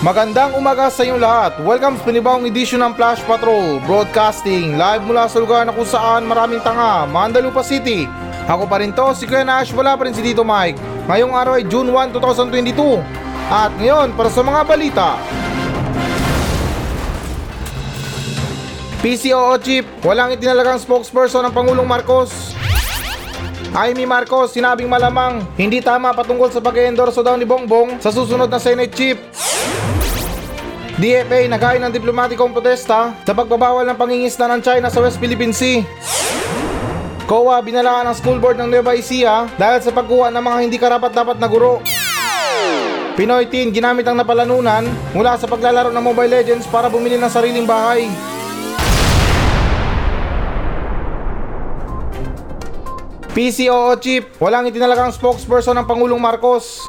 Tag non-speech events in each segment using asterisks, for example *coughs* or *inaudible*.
Magandang umaga sa inyong lahat. Welcome sa panibawang edisyon ng Flash Patrol Broadcasting live mula sa lugar na kung saan maraming tanga, Mandalupa City. Ako pa rin to, si Kuya Nash, wala pa rin si Tito Mike. Ngayong araw ay June 1, 2022. At ngayon, para sa mga balita. PCOO Chief, walang itinalagang spokesperson ng Pangulong Marcos. Amy Marcos, sinabing malamang hindi tama patungkol sa pag-endorso daw ni Bongbong sa susunod na Senate Chief. DFA naghain ng diplomatikong protesta sa pagbabawal ng pangingisda ng China sa West Philippine Sea. COA binalaan ang school board ng Nueva Ecija dahil sa pagkuha ng mga hindi karapat-dapat na guro. Pinoy teen ginamit ang napalanunan mula sa paglalaro ng Mobile Legends para bumili ng sariling bahay. PCOO Chief, walang itinalagang spokesperson ng Pangulong Marcos.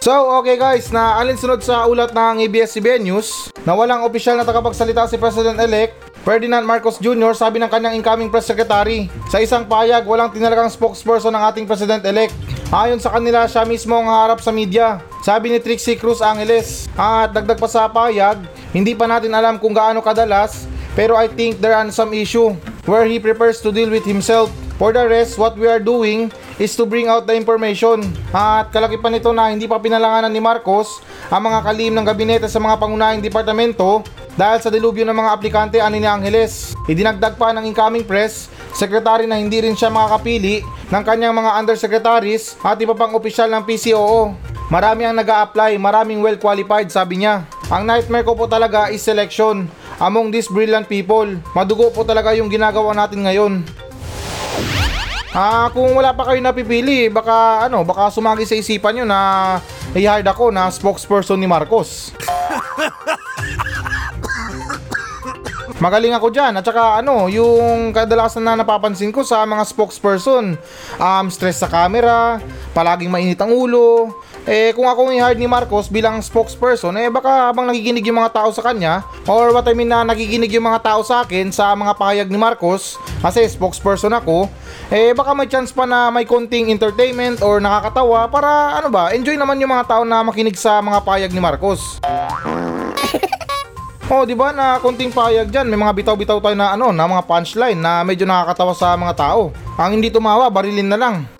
So, okay guys, na alinsunod sa ulat ng ABS-CBN News na walang opisyal na tagapagsalita si President-elect Ferdinand Marcos Jr. sabi ng kanyang incoming press secretary. Sa isang payag, walang tinalagang spokesperson ng ating President-elect. Ayon sa kanila, siya mismo ang harap sa media. Sabi ni Trixie Cruz Angeles. At dagdag pa sa payag, hindi pa natin alam kung gaano kadalas, pero I think there are some issue where he prepares to deal with himself. For the rest, what we are doing is to bring out the information. At kalakipan nito na hindi pa pinalanganan ni Marcos ang mga kalim ng gabinete sa mga pangunahing departamento dahil sa dilubyo ng mga aplikante ani ni Angeles. Idinagdag pa ng incoming press, sekretary na hindi rin siya makakapili ng kanyang mga undersecretaries at iba pang opisyal ng PCOO. Marami ang nag apply maraming well qualified sabi niya. Ang nightmare ko po talaga is selection among these brilliant people. Madugo po talaga yung ginagawa natin ngayon. Ah, kung wala pa kayo napipili, baka ano, baka sumagi sa isipan nyo na i-hire ako na spokesperson ni Marcos. *laughs* Magaling ako dyan. At saka ano, yung kadalasan na napapansin ko sa mga spokesperson, um, stress sa camera, palaging mainit ang ulo. Eh kung ako i-hire ni Marcos bilang spokesperson, eh baka habang nakikinig yung mga tao sa kanya, or what I mean na nakikinig yung mga tao sa akin sa mga pahayag ni Marcos, kasi spokesperson ako, eh baka may chance pa na may konting entertainment or nakakatawa para ano ba, enjoy naman yung mga tao na makinig sa mga pahayag ni Marcos. *laughs* Oh, di ba na konting payag diyan, may mga bitaw-bitaw tayo na ano, na mga punchline na medyo nakakatawa sa mga tao. Ang hindi tumawa, barilin na lang.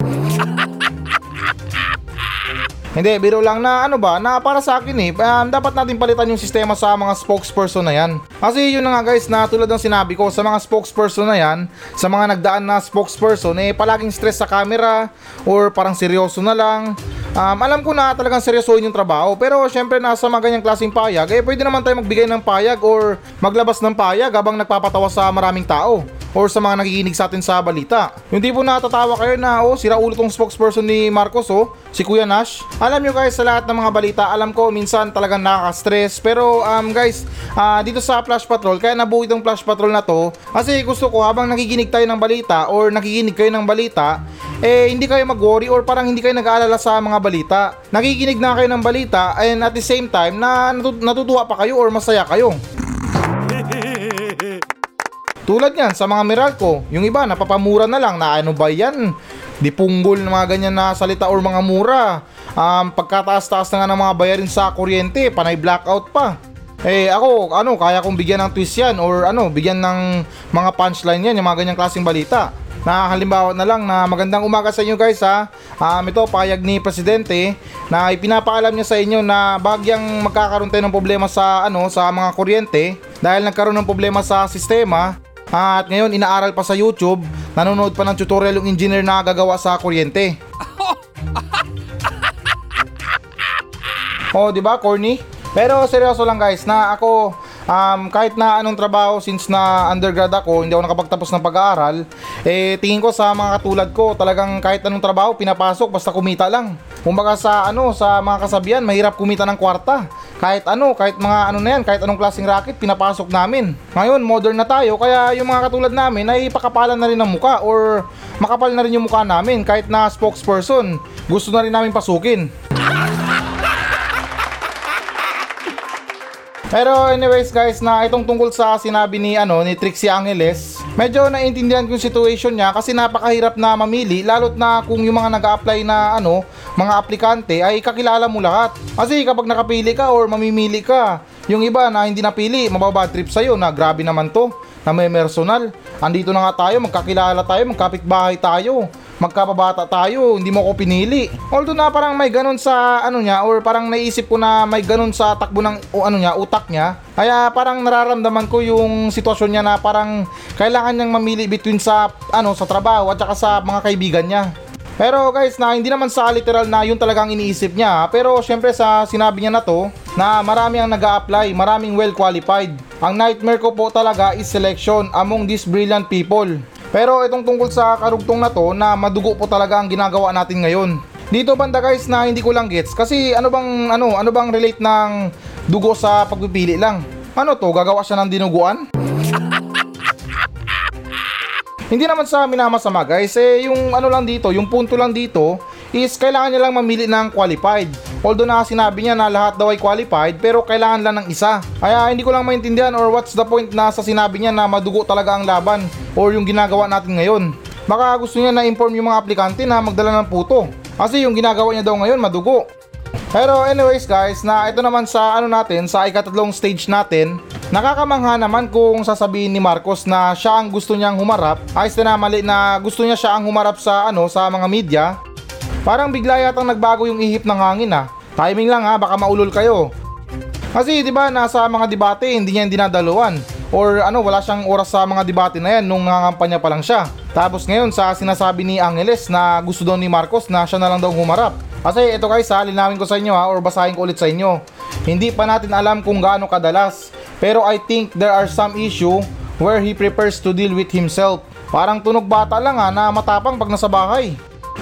Hindi, biro lang na ano ba, na para sa akin eh, um, dapat natin palitan yung sistema sa mga spokesperson na yan. Kasi yun na nga guys, na tulad ng sinabi ko, sa mga spokesperson na yan, sa mga nagdaan na spokesperson, eh palaging stress sa camera, or parang seryoso na lang. Um, alam ko na talagang seryosohin yung trabaho, pero syempre nasa mga ganyang klaseng payag, eh pwede naman tayo magbigay ng payag or maglabas ng payag habang nagpapatawa sa maraming tao or sa mga nakikinig sa atin sa balita. Yung tipo natatawa kayo na oh, sira ulo tong spokesperson ni Marcos oh, si Kuya Nash. Alam nyo guys, sa lahat ng mga balita, alam ko minsan talagang nakaka-stress. Pero um, guys, uh, dito sa Flash Patrol, kaya nabuo itong Flash Patrol na to, kasi gusto ko habang nakikinig tayo ng balita or nakikinig kayo ng balita, eh hindi kayo mag-worry or parang hindi kayo nag-aalala sa mga balita. Nakikinig na kayo ng balita and at the same time na natutuwa pa kayo or masaya kayo. Tulad yan sa mga Meralco, yung iba napapamura na lang na ano ba yan? Di punggol ng mga ganyan na salita or mga mura. Um, pagkataas-taas na nga ng mga bayarin sa kuryente, panay blackout pa. Eh ako, ano, kaya kong bigyan ng twist yan or ano, bigyan ng mga punchline yan, yung mga ganyang klaseng balita. Na halimbawa na lang na magandang umaga sa inyo guys ha. Um, ito payag ni presidente na ipinapaalam niya sa inyo na bagyang magkakaroon tayo ng problema sa ano sa mga kuryente dahil nagkaroon ng problema sa sistema at ngayon inaaral pa sa YouTube, nanonood pa ng tutorial yung engineer na gagawa sa kuryente. *laughs* oh, di ba, corny? Pero seryoso lang guys, na ako um, kahit na anong trabaho since na undergrad ako, hindi ako nakapagtapos ng pag-aaral, eh tingin ko sa mga katulad ko, talagang kahit anong trabaho pinapasok basta kumita lang. Kumbaga sa ano, sa mga kasabihan, mahirap kumita ng kwarta kahit ano, kahit mga ano na yan, kahit anong klaseng racket, pinapasok namin. Ngayon, modern na tayo, kaya yung mga katulad namin ay pakapalan na rin ng muka or makapal na rin yung mukha namin kahit na spokesperson. Gusto na rin namin pasukin. Pero anyways guys, na itong tungkol sa sinabi ni ano ni Trixie Angeles, medyo naiintindihan ko yung situation niya kasi napakahirap na mamili lalo't na kung yung mga nag apply na ano mga aplikante ay kakilala mo lahat. Kasi kapag nakapili ka or mamimili ka, yung iba na hindi napili, mababad trip sa'yo na grabe naman to, na may personal. Andito na nga tayo, magkakilala tayo, magkapitbahay tayo, magkababata tayo, hindi mo ko pinili. Although na parang may ganun sa ano niya or parang naisip ko na may ganun sa takbo ng o ano niya, utak niya. Kaya parang nararamdaman ko yung sitwasyon niya na parang kailangan niyang mamili between sa ano sa trabaho at saka sa mga kaibigan niya. Pero guys, na hindi naman sa literal na yun talagang iniisip niya. Pero syempre sa sinabi niya na to, na marami ang nag apply maraming well qualified. Ang nightmare ko po talaga is selection among these brilliant people. Pero itong tungkol sa karugtong na to na madugo po talaga ang ginagawa natin ngayon. Dito banda guys na hindi ko lang gets kasi ano bang ano ano bang relate ng dugo sa pagpipili lang. Ano to gagawa siya ng dinuguan? *laughs* Hindi naman sa minamasama guys, eh yung ano lang dito, yung punto lang dito is kailangan niya lang mamili ng qualified. Although na sinabi niya na lahat daw ay qualified pero kailangan lang ng isa. Kaya hindi ko lang maintindihan or what's the point na sa sinabi niya na madugo talaga ang laban or yung ginagawa natin ngayon. Baka gusto niya na inform yung mga aplikante na magdala ng puto. Kasi yung ginagawa niya daw ngayon madugo. Pero anyways guys, na ito naman sa ano natin, sa ikatatlong stage natin, Nakakamangha naman kung sasabihin ni Marcos na siya ang gusto niyang humarap, ayos na mali na gusto niya siya ang humarap sa ano sa mga media. Parang bigla yatang nagbago yung ihip ng hangin ah. Timing lang ha, baka maulol kayo. Kasi 'di ba nasa mga debate hindi niya dinadaluan or ano wala siyang oras sa mga debate na yan nung nangangampanya pa lang siya. Tapos ngayon sa sinasabi ni Angeles na gusto daw ni Marcos na siya na lang daw humarap. Kasi ito guys ha, linawin ko sa inyo ha or basahin ko ulit sa inyo. Hindi pa natin alam kung gaano kadalas pero I think there are some issue where he prefers to deal with himself. Parang tunog bata lang ha na matapang pag nasa bahay.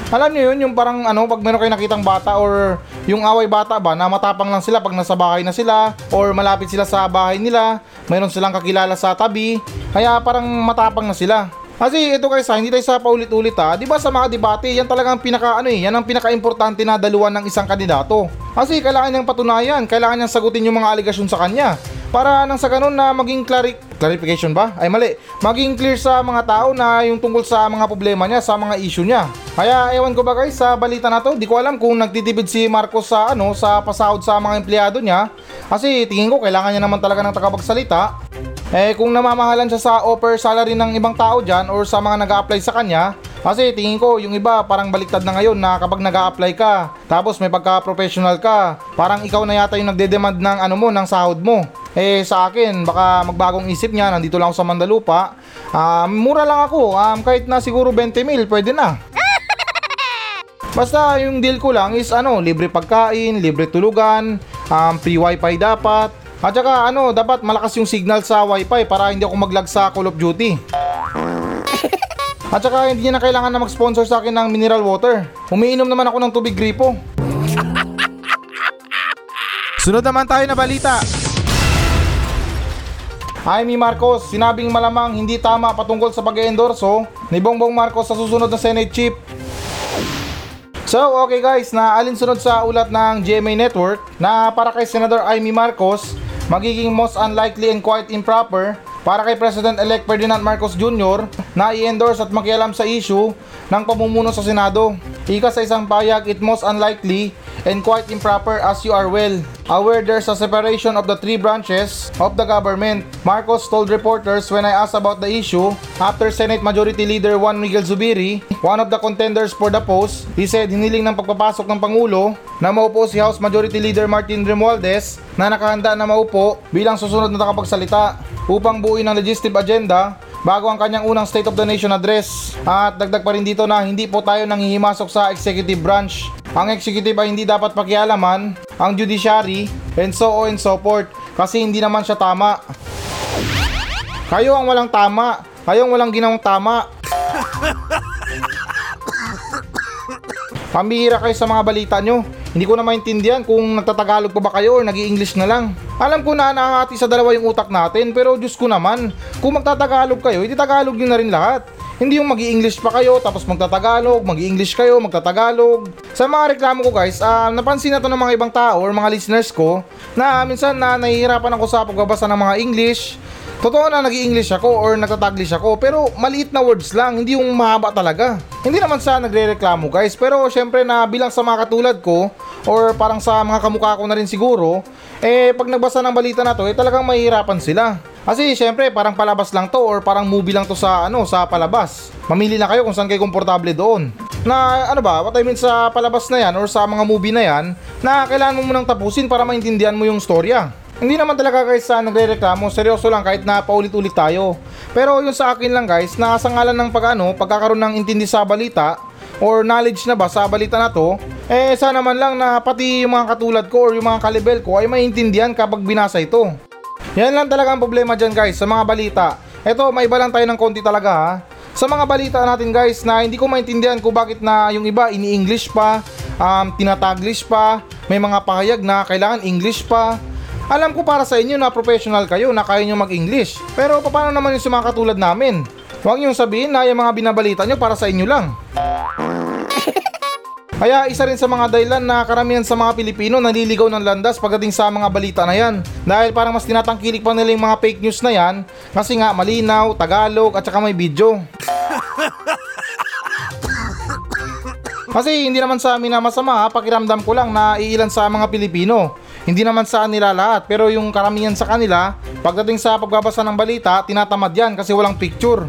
Alam niyo yun, yung parang ano, pag meron kayo nakitang bata or yung away bata ba na matapang lang sila pag nasa bahay na sila or malapit sila sa bahay nila, mayroon silang kakilala sa tabi, kaya parang matapang na sila. Kasi ito guys hindi tayo sa paulit-ulit ha. 'Di ba sa mga debate, yan talagang pinaka ano eh, yan ang pinaka-importante na daluan ng isang kandidato. Kasi kailangan niyang patunayan, kailangan niyang sagutin yung mga aligasyon sa kanya. Para nang sa ganun na maging clari- clarification ba? Ay mali. Maging clear sa mga tao na yung tungkol sa mga problema niya, sa mga issue niya. Kaya ewan ko ba guys sa balita na to, di ko alam kung nagtitipid si Marcos sa ano sa pasahod sa mga empleyado niya. Kasi tingin ko kailangan niya naman talaga ng tagapagsalita. Eh kung namamahalan siya sa offer salary ng ibang tao dyan or sa mga nag apply sa kanya, kasi tingin ko yung iba parang baliktad na ngayon na kapag nag apply ka, tapos may pagka-professional ka, parang ikaw na yata yung nagde-demand ng ano mo, ng sahod mo. Eh sa akin, baka magbagong isip niya, nandito lang ako sa Mandalupa. Um, mura lang ako, um, kahit na siguro 20 mil, pwede na. *laughs* Basta yung deal ko lang is ano, libre pagkain, libre tulugan, um, free wifi dapat. At saka ano, dapat malakas yung signal sa wifi para hindi ako maglag sa Call of Duty. *laughs* At saka hindi niya na kailangan na mag-sponsor sa akin ng mineral water. Umiinom naman ako ng tubig gripo. *laughs* Sunod naman tayo na balita. Jaime Marcos, sinabing malamang hindi tama patungkol sa pag-endorso ni Bongbong Marcos sa susunod na Senate Chief. So, okay guys, na alinsunod sa ulat ng GMA Network na para kay Senator Jaime Marcos, magiging most unlikely and quite improper para kay President-elect Ferdinand Marcos Jr. na i-endorse at makialam sa issue ng pamumuno sa Senado. Ika sa isang payag, it most unlikely and quite improper as you are well aware there's a separation of the three branches of the government. Marcos told reporters when I asked about the issue after Senate Majority Leader Juan Miguel Zubiri, one of the contenders for the post, he said hiniling ng pagpapasok ng Pangulo na maupo si House Majority Leader Martin Romualdez na nakahanda na maupo bilang susunod na nakapagsalita upang buuin ang legislative agenda bago ang kanyang unang State of the Nation address. At dagdag pa rin dito na hindi po tayo nanghihimasok sa executive branch. Ang executive ay hindi dapat pakialaman ang judiciary and so on and so forth kasi hindi naman siya tama. Kayo ang walang tama. Kayo ang walang ginawang tama. Pambihira kayo sa mga balita nyo. Hindi ko na maintindihan kung nagtatagalog pa ba kayo or nag english na lang. Alam ko na nakahati sa dalawa yung utak natin pero Diyos ko naman, kung magtatagalog kayo, hindi Tagalog nyo na rin lahat. Hindi yung mag english pa kayo, tapos magtatagalog, mag english kayo, magtatagalog. Sa mga reklamo ko guys, uh, napansin na to ng mga ibang tao or mga listeners ko na minsan na nahihirapan ako sa pagbabasa ng mga English Totoo na nag english ako or nagtataglish ako pero maliit na words lang, hindi yung mahaba talaga. Hindi naman sa nagre-reklamo guys pero syempre na bilang sa mga katulad ko or parang sa mga kamukha ko na rin siguro, eh pag nagbasa ng balita na to eh talagang mahihirapan sila. Kasi syempre parang palabas lang to or parang movie lang to sa ano sa palabas. Mamili na kayo kung saan kayo komportable doon. Na ano ba, what I mean sa palabas na yan or sa mga movie na yan na kailangan mo munang tapusin para maintindihan mo yung storya. Hindi naman talaga guys sa nagre-reklamo, seryoso lang kahit na paulit-ulit tayo. Pero yung sa akin lang guys, nasa ngalan ng pag-ano, pagkakaroon ng intindi sa balita or knowledge na ba sa balita na to, eh sana man lang na pati yung mga katulad ko or yung mga kalibel ko ay maintindihan kapag binasa ito. Yan lang talaga ang problema dyan guys sa mga balita. Eto, may iba lang tayo ng konti talaga ha. Sa mga balita natin guys na hindi ko maintindihan kung bakit na yung iba ini-English pa, um, tinataglish pa, may mga pahayag na kailangan English pa, alam ko para sa inyo na professional kayo na kaya nyo mag-English. Pero paano naman yung sa mga katulad namin? Huwag nyo sabihin na yung mga binabalita nyo para sa inyo lang. Kaya isa rin sa mga dahilan na karamihan sa mga Pilipino naliligaw ng landas pagdating sa mga balita na yan. Dahil parang mas tinatangkilik pa nila yung mga fake news na yan kasi nga malinaw, Tagalog at saka may video. *laughs* Kasi hindi naman sa amin na masama, ha, pakiramdam ko lang na iilan sa mga Pilipino. Hindi naman sa kanila lahat, pero yung karamihan sa kanila, pagdating sa pagbabasa ng balita, tinatamad yan kasi walang picture.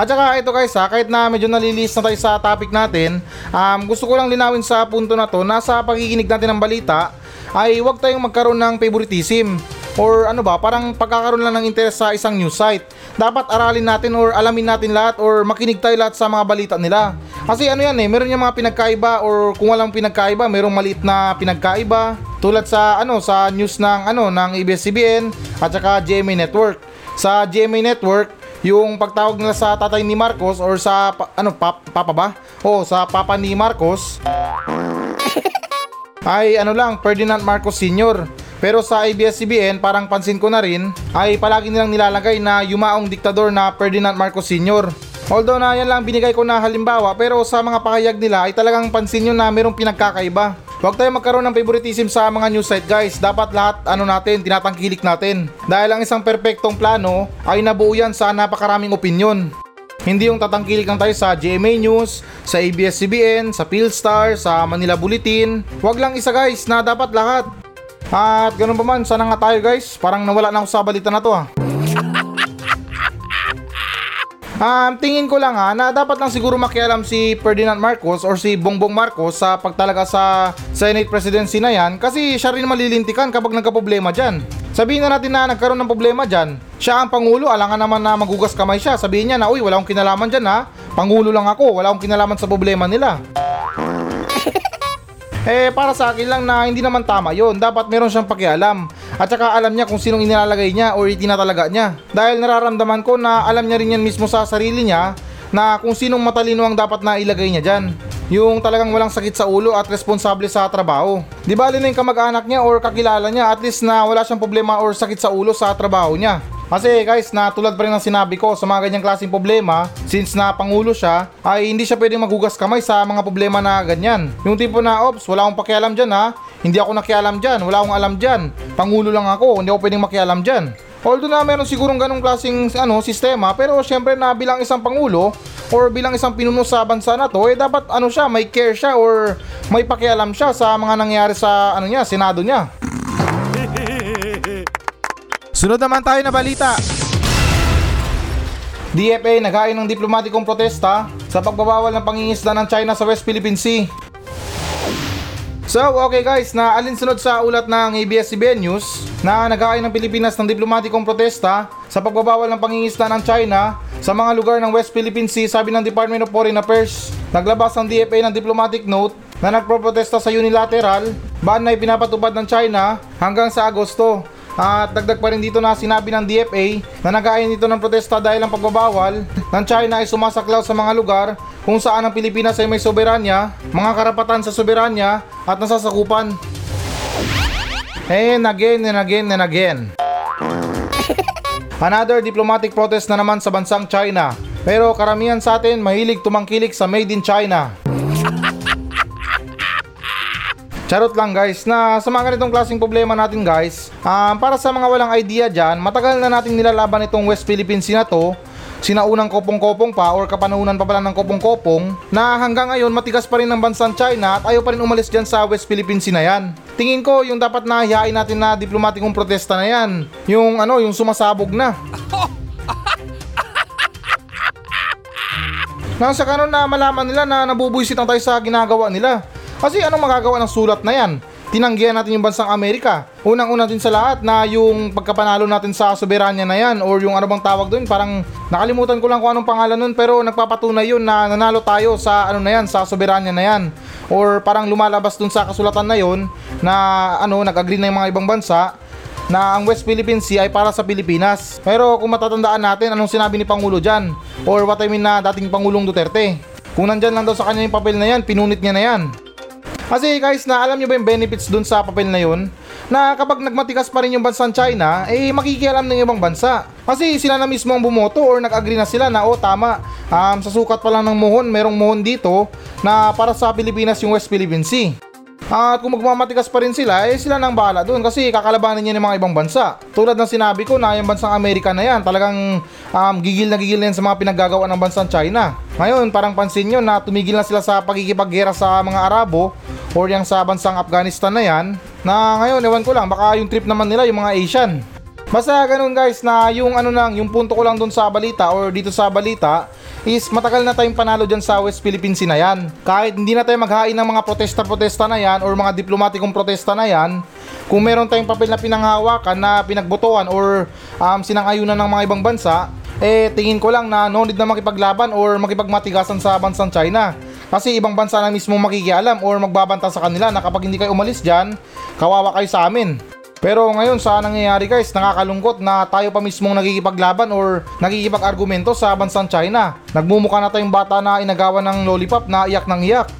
At saka ito guys ha, kahit na medyo nalilis na tayo sa topic natin, um, gusto ko lang linawin sa punto na to na sa pakikinig natin ng balita, ay huwag tayong magkaroon ng favoritism or ano ba, parang pagkakaroon lang ng interest sa isang news site. Dapat aralin natin or alamin natin lahat or makinig tayo lahat sa mga balita nila. Kasi ano yan eh, meron yung mga pinagkaiba or kung walang pinagkaiba, merong maliit na pinagkaiba. Tulad sa ano sa news ng ano ng ABS-CBN at saka GMA Network. Sa GMA Network, yung pagtawag nila sa tatay ni Marcos or sa pa- ano pap, papa ba? O sa papa ni Marcos *laughs* ay ano lang Ferdinand Marcos Sr. Pero sa ABS-CBN parang pansin ko na rin ay palagi nilang nilalagay na yumaong diktador na Ferdinand Marcos Sr. Although na yan lang binigay ko na halimbawa pero sa mga pahayag nila ay talagang pansin nyo na mayroong pinagkakaiba. Huwag tayo magkaroon ng favoritism sa mga news site guys. Dapat lahat ano natin, tinatangkilik natin. Dahil ang isang perpektong plano ay nabuo yan sa napakaraming opinyon. Hindi yung tatangkilik lang tayo sa GMA News, sa ABS-CBN, sa Philstar, sa Manila Bulletin. Huwag lang isa guys na dapat lahat. At ganun pa man, sana nga tayo guys. Parang nawala na ako sa balita na to ha. Um, tingin ko lang ha, na dapat lang siguro makialam si Ferdinand Marcos or si Bongbong Marcos sa pagtalaga sa Senate presidency na yan kasi siya rin malilintikan kapag nagka-problema dyan. Sabihin na natin na nagkaroon ng problema dyan. Siya ang Pangulo, alangan naman na magugas kamay siya. Sabihin niya na, uy, wala akong kinalaman dyan ha. Pangulo lang ako, wala akong kinalaman sa problema nila. Eh para sa akin lang na hindi naman tama yon Dapat meron siyang pakialam. At saka alam niya kung sinong inilalagay niya o itinatalaga niya. Dahil nararamdaman ko na alam niya rin yan mismo sa sarili niya na kung sinong matalino ang dapat na ilagay niya dyan. Yung talagang walang sakit sa ulo at responsable sa trabaho. Di ba na yung kamag-anak niya or kakilala niya at least na wala siyang problema or sakit sa ulo sa trabaho niya. Kasi guys, na tulad pa rin ng sinabi ko sa mga ganyang klaseng problema, since na pangulo siya, ay hindi siya pwedeng magugas kamay sa mga problema na ganyan. Yung tipo na, ops, wala akong pakialam dyan ha, hindi ako nakialam dyan, wala akong alam dyan, pangulo lang ako, hindi ako pwedeng makialam dyan. Although na meron sigurong ganong klaseng ano, sistema, pero syempre na bilang isang pangulo, or bilang isang pinuno sa bansa na to, eh dapat ano siya, may care siya or may pakialam siya sa mga nangyari sa ano niya, senado niya. Sunod naman tayo na balita. DFA naghain ng diplomatikong protesta sa pagbabawal ng pangingisda ng China sa West Philippine Sea. So, okay guys, na alinsunod sa ulat ng ABS-CBN News na naghain ng Pilipinas ng diplomatikong protesta sa pagbabawal ng pangingisda ng China sa mga lugar ng West Philippine Sea, sabi ng Department of Foreign Affairs. Naglabas ang DFA ng diplomatic note na nagproprotesta sa unilateral ban na ipinapatupad ng China hanggang sa Agosto. At dagdag pa rin dito na sinabi ng DFA na nag-aayon dito ng protesta dahil ang pagbabawal ng China ay sumasaklaw sa mga lugar kung saan ang Pilipinas ay may soberanya, mga karapatan sa soberanya at nasasakupan. And again and again and again. *laughs* Another diplomatic protest na naman sa bansang China. Pero karamihan sa atin mahilig tumangkilik sa Made in China. Charot lang guys, na sa mga ganitong klaseng problema natin guys, um, para sa mga walang idea dyan, matagal na nating nilalaban itong West Philippine Sea na to, sinaunang kopong-kopong pa or kapanahunan pa pala ng kopong-kopong na hanggang ngayon matigas pa rin ng bansang China at ayaw pa rin umalis dyan sa West Philippine Sea na yan. Tingin ko yung dapat na hihain natin na diplomatikong protesta na yan, yung ano, yung sumasabog na. *laughs* Nang sa kanon na malaman nila na nabubuisit na tayo sa ginagawa nila. Kasi anong magagawa ng sulat na yan? Tinanggihan natin yung bansang Amerika. Unang-una din sa lahat na yung pagkapanalo natin sa soberanya na yan or yung ano bang tawag doon, parang nakalimutan ko lang kung anong pangalan nun pero nagpapatunay yun na nanalo tayo sa ano na yan, sa soberanya na yan. Or parang lumalabas dun sa kasulatan na yun na ano, nag-agree na yung mga ibang bansa na ang West Philippine Sea ay para sa Pilipinas. Pero kung matatandaan natin anong sinabi ni Pangulo dyan or what I mean na dating Pangulong Duterte. Kung nandyan lang daw sa kanya yung papel na yan, pinunit niya na yan. Kasi guys, na alam niyo ba yung benefits dun sa papel na yun? Na kapag nagmatigas pa rin yung bansang China, eh makikialam ng ibang bansa. Kasi sila na mismo ang bumoto or nag-agree na sila na oh tama, um, sa sukat pa lang ng muhon, merong muhon dito na para sa Pilipinas yung West Philippine Sea. At kung magmamatigas pa rin sila, eh sila nang bahala doon kasi kakalabanin niya ng mga ibang bansa. Tulad ng sinabi ko na yung bansang Amerika na yan, talagang um, gigil na gigil na yan sa mga pinaggagawa ng bansang China. Ngayon, parang pansin nyo na tumigil na sila sa pagkikipaggera sa mga Arabo or yung sa bansang Afghanistan na yan, na ngayon, ewan ko lang, baka yung trip naman nila yung mga Asian. Basta ganun guys na yung ano lang, yung punto ko lang doon sa balita or dito sa balita is matagal na tayong panalo dyan sa West Philippine Sea na yan. Kahit hindi na tayo maghain ng mga protesta-protesta na yan or mga diplomatikong protesta na yan, kung meron tayong papel na pinanghahawakan na pinagbotohan or um, sinangayunan ng mga ibang bansa, eh tingin ko lang na no need na makipaglaban or makipagmatigasan sa bansang China. Kasi ibang bansa na mismo makikialam or magbabanta sa kanila na kapag hindi kayo umalis dyan, kawawa kayo sa amin. Pero ngayon sa nangyayari guys, nakakalungkot na tayo pa mismong nagkikipaglaban or nagkikipag-argumento sa bansang China. Nagmumukha na tayong bata na inagawan ng lollipop na iyak ng iyak. *laughs*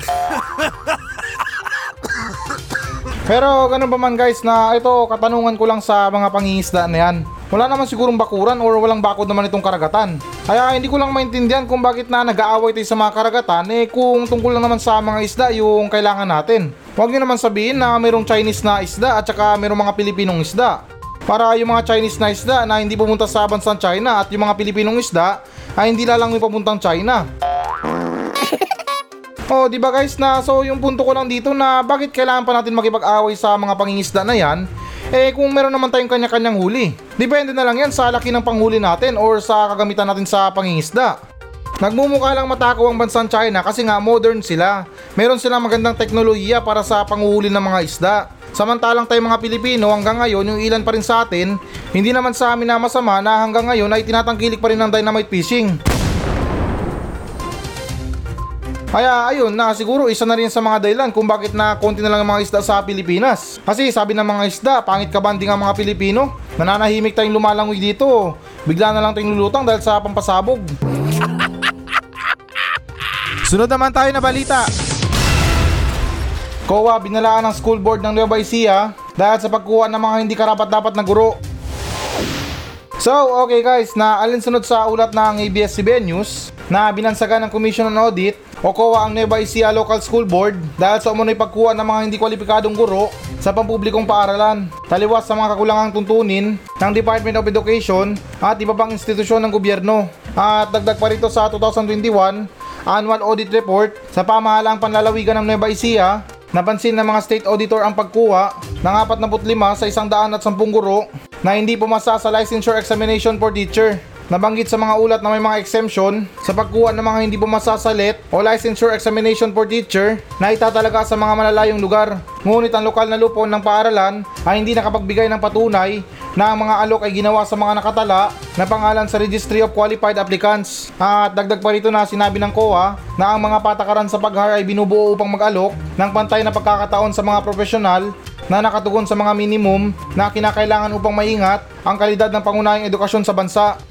Pero ganun pa man guys na ito katanungan ko lang sa mga pangingisda na yan. Wala naman sigurong bakuran or walang bakod naman itong karagatan. Kaya hindi ko lang maintindihan kung bakit na nag-aaway tayo sa mga karagatan eh kung tungkol lang naman sa mga isda yung kailangan natin. Huwag nyo naman sabihin na mayroong Chinese na isda at saka mayroong mga Pilipinong isda. Para yung mga Chinese na isda na hindi pumunta sa bansang China at yung mga Pilipinong isda ay hindi lalang may papuntang China. *laughs* Oh, di ba guys na so yung punto ko lang dito na bakit kailangan pa natin makipag-away sa mga pangingisda na yan? Eh kung meron naman tayong kanya-kanyang huli. Depende na lang yan sa laki ng panghuli natin or sa kagamitan natin sa pangingisda. Nagmumukha lang matakaw ang bansang China kasi nga modern sila. Meron silang magandang teknolohiya para sa panguhuli ng mga isda. Samantalang tayo mga Pilipino hanggang ngayon yung ilan pa rin sa atin, hindi naman sa amin na masama na hanggang ngayon ay tinatangkilik pa rin ng dynamite fishing. Kaya ayun na siguro isa na rin sa mga dahilan kung bakit na konti na lang ang mga isda sa Pilipinas. Kasi sabi ng mga isda, pangit ka banding ang mga Pilipino. Nananahimik tayong lumalangoy dito. Bigla na lang tayong lulutang dahil sa pampasabog. *laughs* Sunod naman tayo na balita. COA binalaan ng school board ng Nueva Ecija dahil sa pagkuha ng mga hindi karapat-dapat na guro. So, okay guys, na alinsunod sa ulat ng ABS-CBN News na binansagan ng Commission on Audit o COA ang Nueva Ecija Local School Board dahil sa umunoy pagkuha ng mga hindi kwalipikadong guro sa pampublikong paaralan. Taliwas sa mga kakulangang tuntunin ng Department of Education at iba pang institusyon ng gobyerno. At dagdag pa rito sa 2021 Annual Audit Report sa pamahalaang panlalawigan ng Nueva Ecija Napansin ng mga state auditor ang pagkuha ng 45 sa 110 guro na hindi pumasa sa licensure examination for teacher. Nabanggit sa mga ulat na may mga exemption sa pagkuha ng mga hindi pumasa sa LET o licensure examination for teacher na itatalaga sa mga malalayong lugar. Ngunit ang lokal na lupon ng paaralan ay hindi nakapagbigay ng patunay na ang mga alok ay ginawa sa mga nakatala na pangalan sa Registry of Qualified Applicants. At dagdag pa rito na sinabi ng COA na ang mga patakaran sa pag-hire ay binubuo upang mag-alok ng pantay na pagkakataon sa mga profesional na nakatugon sa mga minimum na kinakailangan upang maingat ang kalidad ng pangunahing edukasyon sa bansa.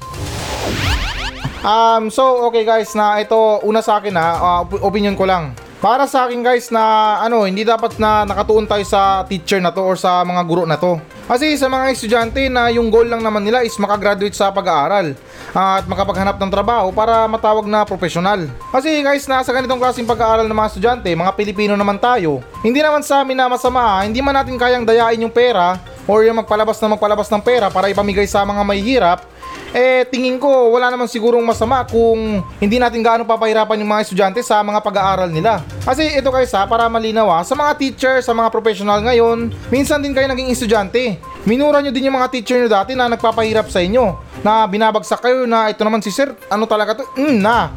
Um, so okay guys na ito una sa akin ha, uh, op- opinion ko lang. Para sa akin guys na ano, hindi dapat na nakatuon tayo sa teacher na to or sa mga guro na to. Kasi sa mga estudyante na yung goal lang naman nila is makagraduate sa pag-aaral. at makapaghanap ng trabaho para matawag na profesional. Kasi guys, nasa ganitong klaseng pag-aaral ng mga estudyante, mga Pilipino naman tayo, hindi naman sa amin na masama, hindi man natin kayang dayain yung pera or yung magpalabas na magpalabas ng pera para ipamigay sa mga may hirap, eh tingin ko wala naman sigurong masama kung hindi natin gaano papahirapan yung mga estudyante sa mga pag-aaral nila. Kasi ito guys para malinaw ha, sa mga teacher, sa mga professional ngayon, minsan din kayo naging estudyante. Minura nyo din yung mga teacher nyo dati na nagpapahirap sa inyo. Na binabagsak kayo na ito naman si sir, ano talaga to? Mm, na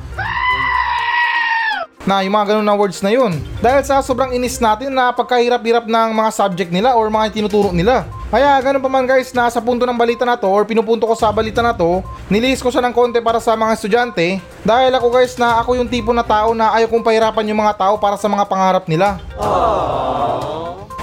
na yung mga ganun na words na yun. Dahil sa sobrang inis natin na pagkahirap-hirap ng mga subject nila or mga tinuturo nila. Kaya ganun pa man guys, nasa punto ng balita na to or pinupunto ko sa balita na to, nilihis ko siya ng konti para sa mga estudyante dahil ako guys na ako yung tipo na tao na ayaw kong pahirapan yung mga tao para sa mga pangarap nila.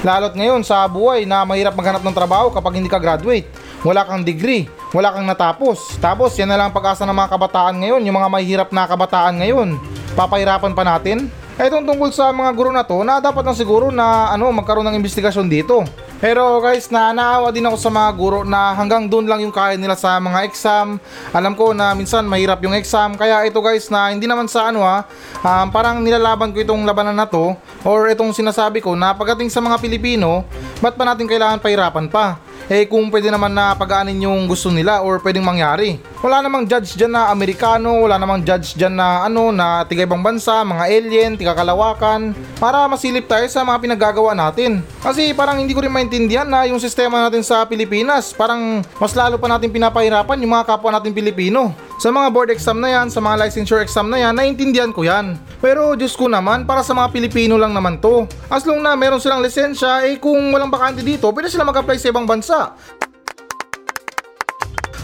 Lalo't ngayon sa buhay na mahirap maghanap ng trabaho kapag hindi ka graduate. Wala kang degree, wala kang natapos. Tapos yan na lang ang pag-asa ng mga kabataan ngayon, yung mga mahihirap na kabataan ngayon. Papahirapan pa natin? Itong tungkol sa mga guro na to na dapat na siguro na ano magkaroon ng investigasyon dito. Pero guys, na naawa din ako sa mga guro na hanggang doon lang yung kaya nila sa mga exam. Alam ko na minsan mahirap yung exam. Kaya ito guys na hindi naman sa ano ha, um, parang nilalaban ko itong labanan na to or itong sinasabi ko na pagdating sa mga Pilipino, ba't pa natin kailangan pahirapan pa? Eh kung pwede naman na pagaanin yung gusto nila or pwedeng mangyari. Wala namang judge dyan na Amerikano, wala namang judge dyan na ano na tiga ibang bansa, mga alien, tiga kalawakan, para masilip tayo sa mga pinagagawa natin. Kasi parang hindi ko rin maintindihan na yung sistema natin sa Pilipinas, parang mas lalo pa natin pinapahirapan yung mga kapwa natin Pilipino. Sa mga board exam na yan, sa mga licensure exam na yan, naiintindihan ko yan. Pero Diyos ko naman, para sa mga Pilipino lang naman to. As long na meron silang lisensya, eh kung walang bakante dito, pwede sila mag-apply sa ibang bansa.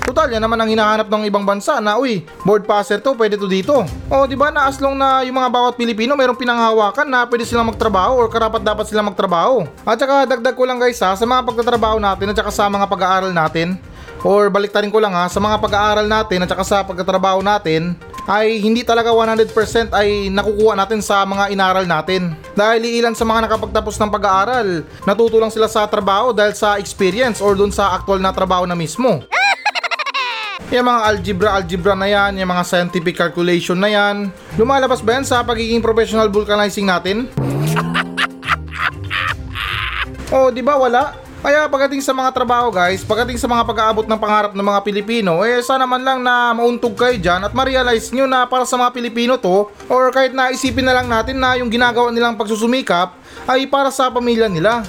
Total, yan naman ang hinahanap ng ibang bansa na, uy, board passer to, pwede to dito. O, di ba na as long na yung mga bawat Pilipino merong pinanghawakan na pwede silang magtrabaho or karapat dapat silang magtrabaho. At saka dagdag ko lang guys ha, sa mga pagtatrabaho natin at saka sa mga pag-aaral natin, or baliktarin ko lang ha, sa mga pag-aaral natin at saka sa pagtatrabaho natin, ay hindi talaga 100% ay nakukuha natin sa mga inaral natin. Dahil ilan sa mga nakapagtapos ng pag-aaral, natuto lang sila sa trabaho dahil sa experience or dun sa actual na trabaho na mismo. *laughs* Yung mga algebra-algebra na yan, yung mga scientific calculation na yan, lumalabas ba yan sa pagiging professional vulcanizing natin? *laughs* oh, di ba wala? Kaya pagdating sa mga trabaho guys, pagdating sa mga pag-aabot ng pangarap ng mga Pilipino, eh sana man lang na mauntog kayo dyan at ma-realize nyo na para sa mga Pilipino to, or kahit na isipin na lang natin na yung ginagawa nilang pagsusumikap ay para sa pamilya nila.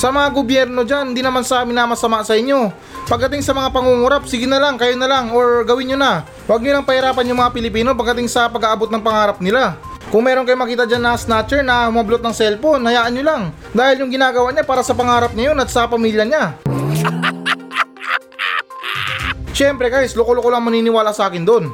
Sa mga gobyerno dyan, hindi naman sa amin na masama sa inyo. Pagdating sa mga pangungurap, sige na lang, kayo na lang, or gawin nyo na. Huwag nyo lang pahirapan yung mga Pilipino pagdating sa pag-aabot ng pangarap nila. Kung meron kayo makita dyan na snatcher na humablot ng cellphone, hayaan nyo lang. Dahil yung ginagawa niya para sa pangarap niya yun at sa pamilya niya. *laughs* Siyempre guys, loko-loko lang maniniwala sa akin doon.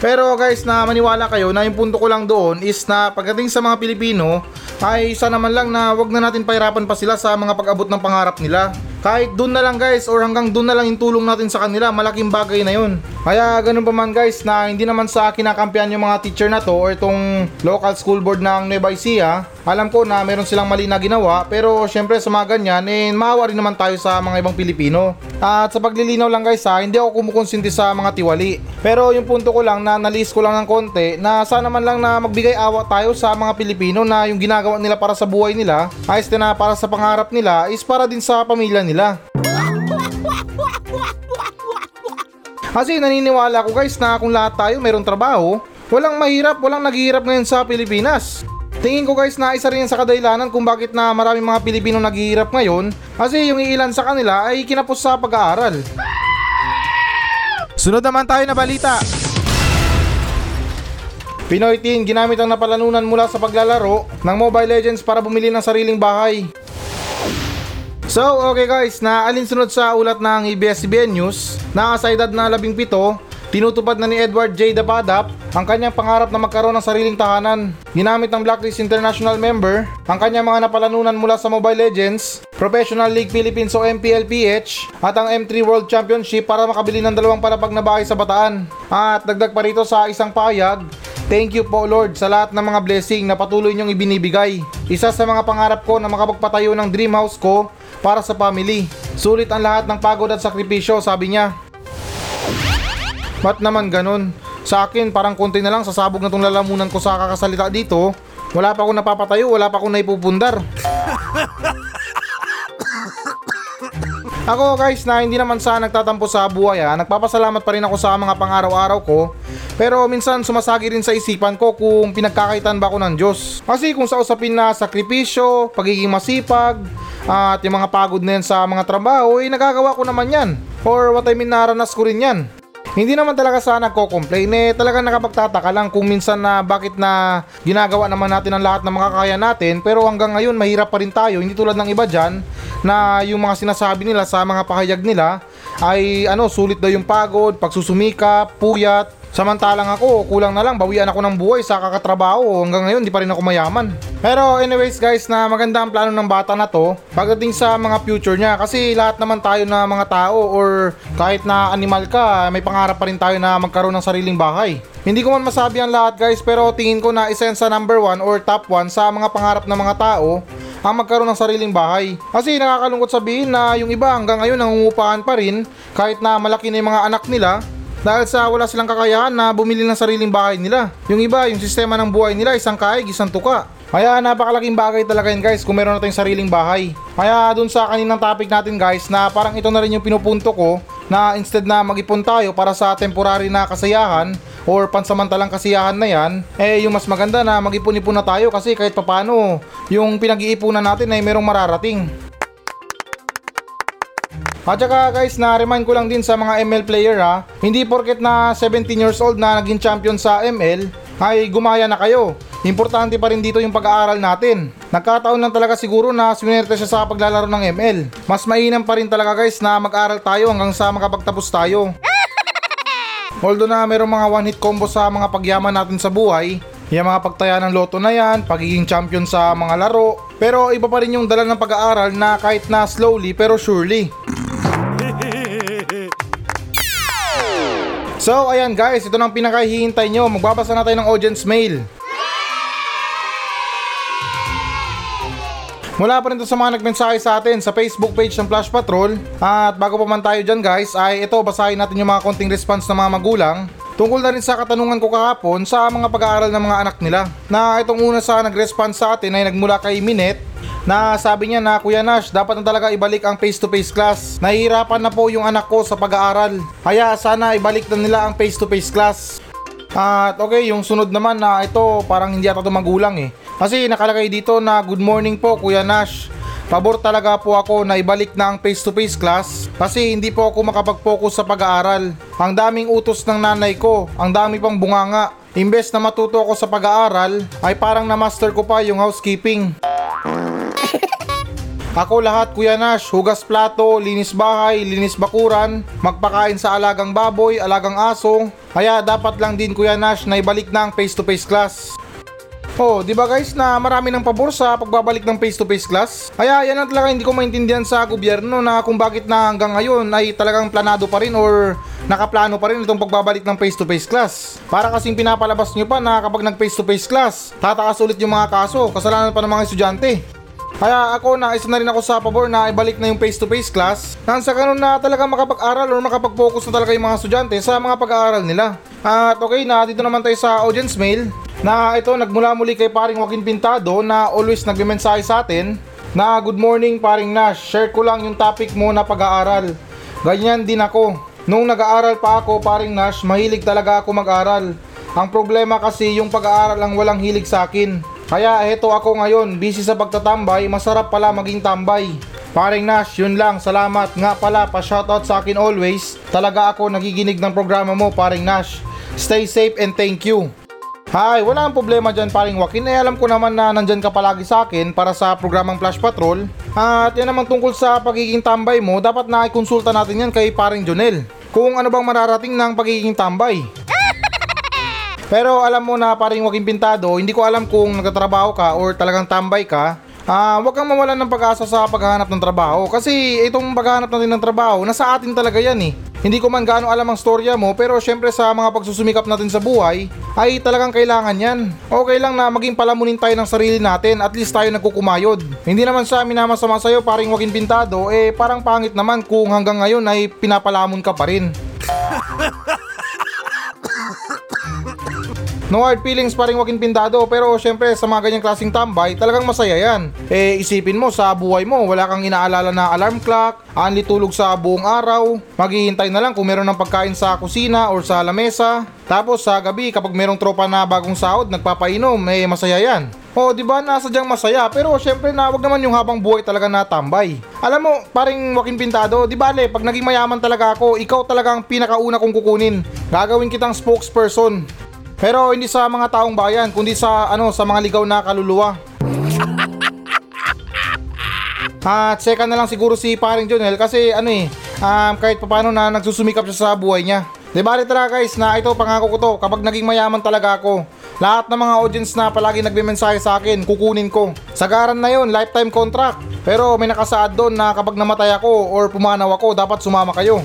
Pero guys, na maniwala kayo na yung punto ko lang doon is na pagdating sa mga Pilipino, ay sana man lang na wag na natin pahirapan pa sila sa mga pag-abot ng pangarap nila. Kahit doon na lang guys or hanggang doon na lang yung tulong natin sa kanila, malaking bagay na yun. Kaya ganun pa man guys na hindi naman sa akin nakampihan yung mga teacher na to or itong local school board ng Nueva Ecija. Alam ko na meron silang mali na ginawa pero syempre sa mga ganyan eh maawa rin naman tayo sa mga ibang Pilipino. At sa paglilinaw lang guys ha, hindi ako kumukonsinti sa mga tiwali. Pero yung punto ko lang na nalis ko lang ng konti na sana man lang na magbigay awa tayo sa mga Pilipino na yung ginagawa nila para sa buhay nila, ayos na para sa pangarap nila is para din sa pamilya nila. Kasi naniniwala ko guys na kung lahat tayo mayroong trabaho, walang mahirap, walang naghihirap ngayon sa Pilipinas. Tingin ko guys na isa rin sa kadahilanan kung bakit na maraming mga Pilipino naghihirap ngayon kasi yung ilan sa kanila ay kinapos sa pag-aaral. Sunod naman tayo na balita. Pinoy teen ginamit ang napalanunan mula sa paglalaro ng Mobile Legends para bumili ng sariling bahay. So, okay guys, na alinsunod sa ulat ng ABS-CBN News, na sa edad na 17, tinutupad na ni Edward J. Dapadap ang kanyang pangarap na magkaroon ng sariling tahanan. Ginamit ng Blacklist International member ang kanyang mga napalanunan mula sa Mobile Legends, Professional League Philippines o MPLPH at ang M3 World Championship para makabili ng dalawang palapag na bahay sa Bataan. At dagdag pa rito sa isang pahayag, Thank you po Lord sa lahat ng mga blessing na patuloy niyong ibinibigay. Isa sa mga pangarap ko na makapagpatayo ng dream house ko para sa family. Sulit ang lahat ng pagod at sakripisyo, sabi niya. Ba't naman ganun? Sa akin, parang konti na lang sasabog na tong lalamunan ko sa kakasalita dito. Wala pa akong napapatayo, wala pa akong naipupundar. *coughs* Ako guys na hindi naman sa nagtatampo sa buhay ha, nagpapasalamat pa rin ako sa mga pang-araw-araw ko. Pero minsan sumasagi rin sa isipan ko kung pinagkakaitan ba ako ng Diyos. Kasi kung sa usapin na sakripisyo, pagiging masipag, at yung mga pagod na yan sa mga trabaho, eh nagagawa ko naman yan. Or what I mean, naranas ko rin yan. Hindi naman talaga sana nagko-complain. Eh talagang nakapagtataka lang kung minsan na bakit na ginagawa naman natin ang lahat ng makakaya natin. Pero hanggang ngayon mahirap pa rin tayo. Hindi tulad ng iba dyan na yung mga sinasabi nila sa mga pahayag nila ay ano sulit daw yung pagod, pagsusumikap, puyat Samantalang ako, kulang na lang, bawian ako ng buhay sa kakatrabaho. Hanggang ngayon, di pa rin ako mayaman. Pero anyways guys, na maganda ang plano ng bata na to pagdating sa mga future niya. Kasi lahat naman tayo na mga tao or kahit na animal ka, may pangarap pa rin tayo na magkaroon ng sariling bahay. Hindi ko man masabi ang lahat guys, pero tingin ko na isa sa number 1 or top 1 sa mga pangarap ng mga tao ang magkaroon ng sariling bahay. Kasi nakakalungkot sabihin na yung iba hanggang ngayon nangungupahan pa rin kahit na malaki na yung mga anak nila dahil sa wala silang kakayahan na bumili ng sariling bahay nila. Yung iba, yung sistema ng buhay nila, isang kaig, isang tuka. Kaya napakalaking bagay talaga yun guys kung meron na tayong sariling bahay. Kaya dun sa kaninang topic natin guys na parang ito na rin yung pinupunto ko na instead na mag-ipon tayo para sa temporary na kasayahan or pansamantalang kasiyahan na yan, eh yung mas maganda na mag-ipon-ipon na tayo kasi kahit papano yung pinag-iipunan natin ay merong mararating. At saka guys, na-remind ko lang din sa mga ML player ha, hindi porket na 17 years old na naging champion sa ML, ay gumaya na kayo. Importante pa rin dito yung pag-aaral natin. Nagkataon lang talaga siguro na swinerte siya sa paglalaro ng ML. Mas mainam pa rin talaga guys na mag-aral tayo hanggang sa makapagtapos tayo. *laughs* Although na mayroong mga one hit combo sa mga pagyaman natin sa buhay, yung mga pagtaya ng loto na yan, pagiging champion sa mga laro, pero iba pa rin yung dala ng pag-aaral na kahit na slowly pero surely. So ayan guys, ito nang pinakahihintay nyo. Magbabasa na tayo ng audience mail. Mula pa rin sa mga nagmensahe sa atin sa Facebook page ng Flash Patrol. At bago pa man tayo dyan guys, ay ito basahin natin yung mga konting response ng mga magulang. Tungkol na rin sa katanungan ko kahapon sa mga pag-aaral ng mga anak nila. Na itong una sa nag-response sa atin ay nagmula kay Minet na sabi niya na Kuya Nash, dapat na talaga ibalik ang face-to-face class. Nahihirapan na po yung anak ko sa pag-aaral. Kaya sana ibalik na nila ang face-to-face class. At okay, yung sunod naman na ito parang hindi ata magulang eh. Kasi nakalagay dito na good morning po Kuya Nash. Pabor talaga po ako na ibalik na ang face-to-face class kasi hindi po ako makapag-focus sa pag-aaral. Ang daming utos ng nanay ko, ang dami pang bunganga. Imbes na matuto ako sa pag-aaral, ay parang na-master ko pa yung housekeeping. Ako lahat Kuya Nash, hugas plato, linis bahay, linis bakuran, magpakain sa alagang baboy, alagang aso. Kaya dapat lang din Kuya Nash na ibalik na ang face-to-face class. Oh, di ba guys na marami ng pabor sa pagbabalik ng face-to-face class? Kaya yan ang talaga hindi ko maintindihan sa gobyerno na kung bakit na hanggang ngayon ay talagang planado pa rin or nakaplano pa rin itong pagbabalik ng face-to-face class. Para kasing pinapalabas nyo pa na kapag nag face-to-face class, tataas ulit yung mga kaso, kasalanan pa ng mga estudyante. Kaya ako na isa na rin ako sa pabor na ibalik na yung face-to-face class nang sa ganun na talaga makapag-aral or makapag-focus na talaga yung mga estudyante sa mga pag-aaral nila. At okay na, dito naman tayo sa audience mail na ito nagmula muli kay paring Joaquin Pintado na always nagme-mensahe sa atin na good morning paring Nash, share ko lang yung topic mo na pag-aaral. Ganyan din ako. Nung nag-aaral pa ako paring Nash, mahilig talaga ako mag-aral. Ang problema kasi yung pag-aaral ang walang hilig sa akin. Kaya eto ako ngayon, busy sa pagtatambay, masarap pala maging tambay. Paring Nash, yun lang, salamat. Nga pala, pa-shoutout sa akin always. Talaga ako nagiginig ng programa mo, paring Nash. Stay safe and thank you. Hi, wala ang problema dyan paring Joaquin. Eh, alam ko naman na nandyan ka palagi sa akin para sa programang Flash Patrol. At yan naman tungkol sa pagiging tambay mo, dapat na ikonsulta natin yan kay paring Jonel. Kung ano bang mararating ng pagiging tambay. Pero alam mo na paring Joaquin Pintado, hindi ko alam kung nagtatrabaho ka or talagang tambay ka. Ah, wag kang mawalan ng pag-asa sa paghahanap ng trabaho kasi itong paghahanap natin ng trabaho, nasa atin talaga yan eh. Hindi ko man gaano alam ang storya mo pero syempre sa mga pagsusumikap natin sa buhay ay talagang kailangan yan. Okay lang na maging palamunin tayo ng sarili natin at least tayo nagkukumayod. Hindi naman sa amin na masama sa'yo paring waging pintado eh parang pangit naman kung hanggang ngayon ay pinapalamon ka pa rin. *laughs* No hard feelings pa rin Joaquin Pindado pero syempre sa mga ganyang klaseng tambay talagang masaya yan. Eh isipin mo sa buhay mo wala kang inaalala na alarm clock, anli tulog sa buong araw, maghihintay na lang kung meron ng pagkain sa kusina or sa lamesa. Tapos sa gabi kapag merong tropa na bagong sahod nagpapainom, eh masaya yan. O, di ba nasadyang masaya pero syempre na wag naman yung habang buhay talaga na tambay. Alam mo, paring Joaquin Pintado, di bale, pag naging mayaman talaga ako, ikaw talaga ang pinakauna kong kukunin. Gagawin kitang spokesperson. Pero hindi sa mga taong bayan, kundi sa ano sa mga ligaw na kaluluwa. *laughs* At second na lang siguro si paring Jonel kasi ano eh, um, kahit paano na nagsusumikap siya sa buhay niya. Di ba talaga guys na ito pangako ko to kapag naging mayaman talaga ako. Lahat ng mga audience na palagi nagme-mensahe sa akin, kukunin ko. Sagaran na yon lifetime contract. Pero may nakasaad doon na kapag namatay ako or pumanaw ako, dapat sumama kayo.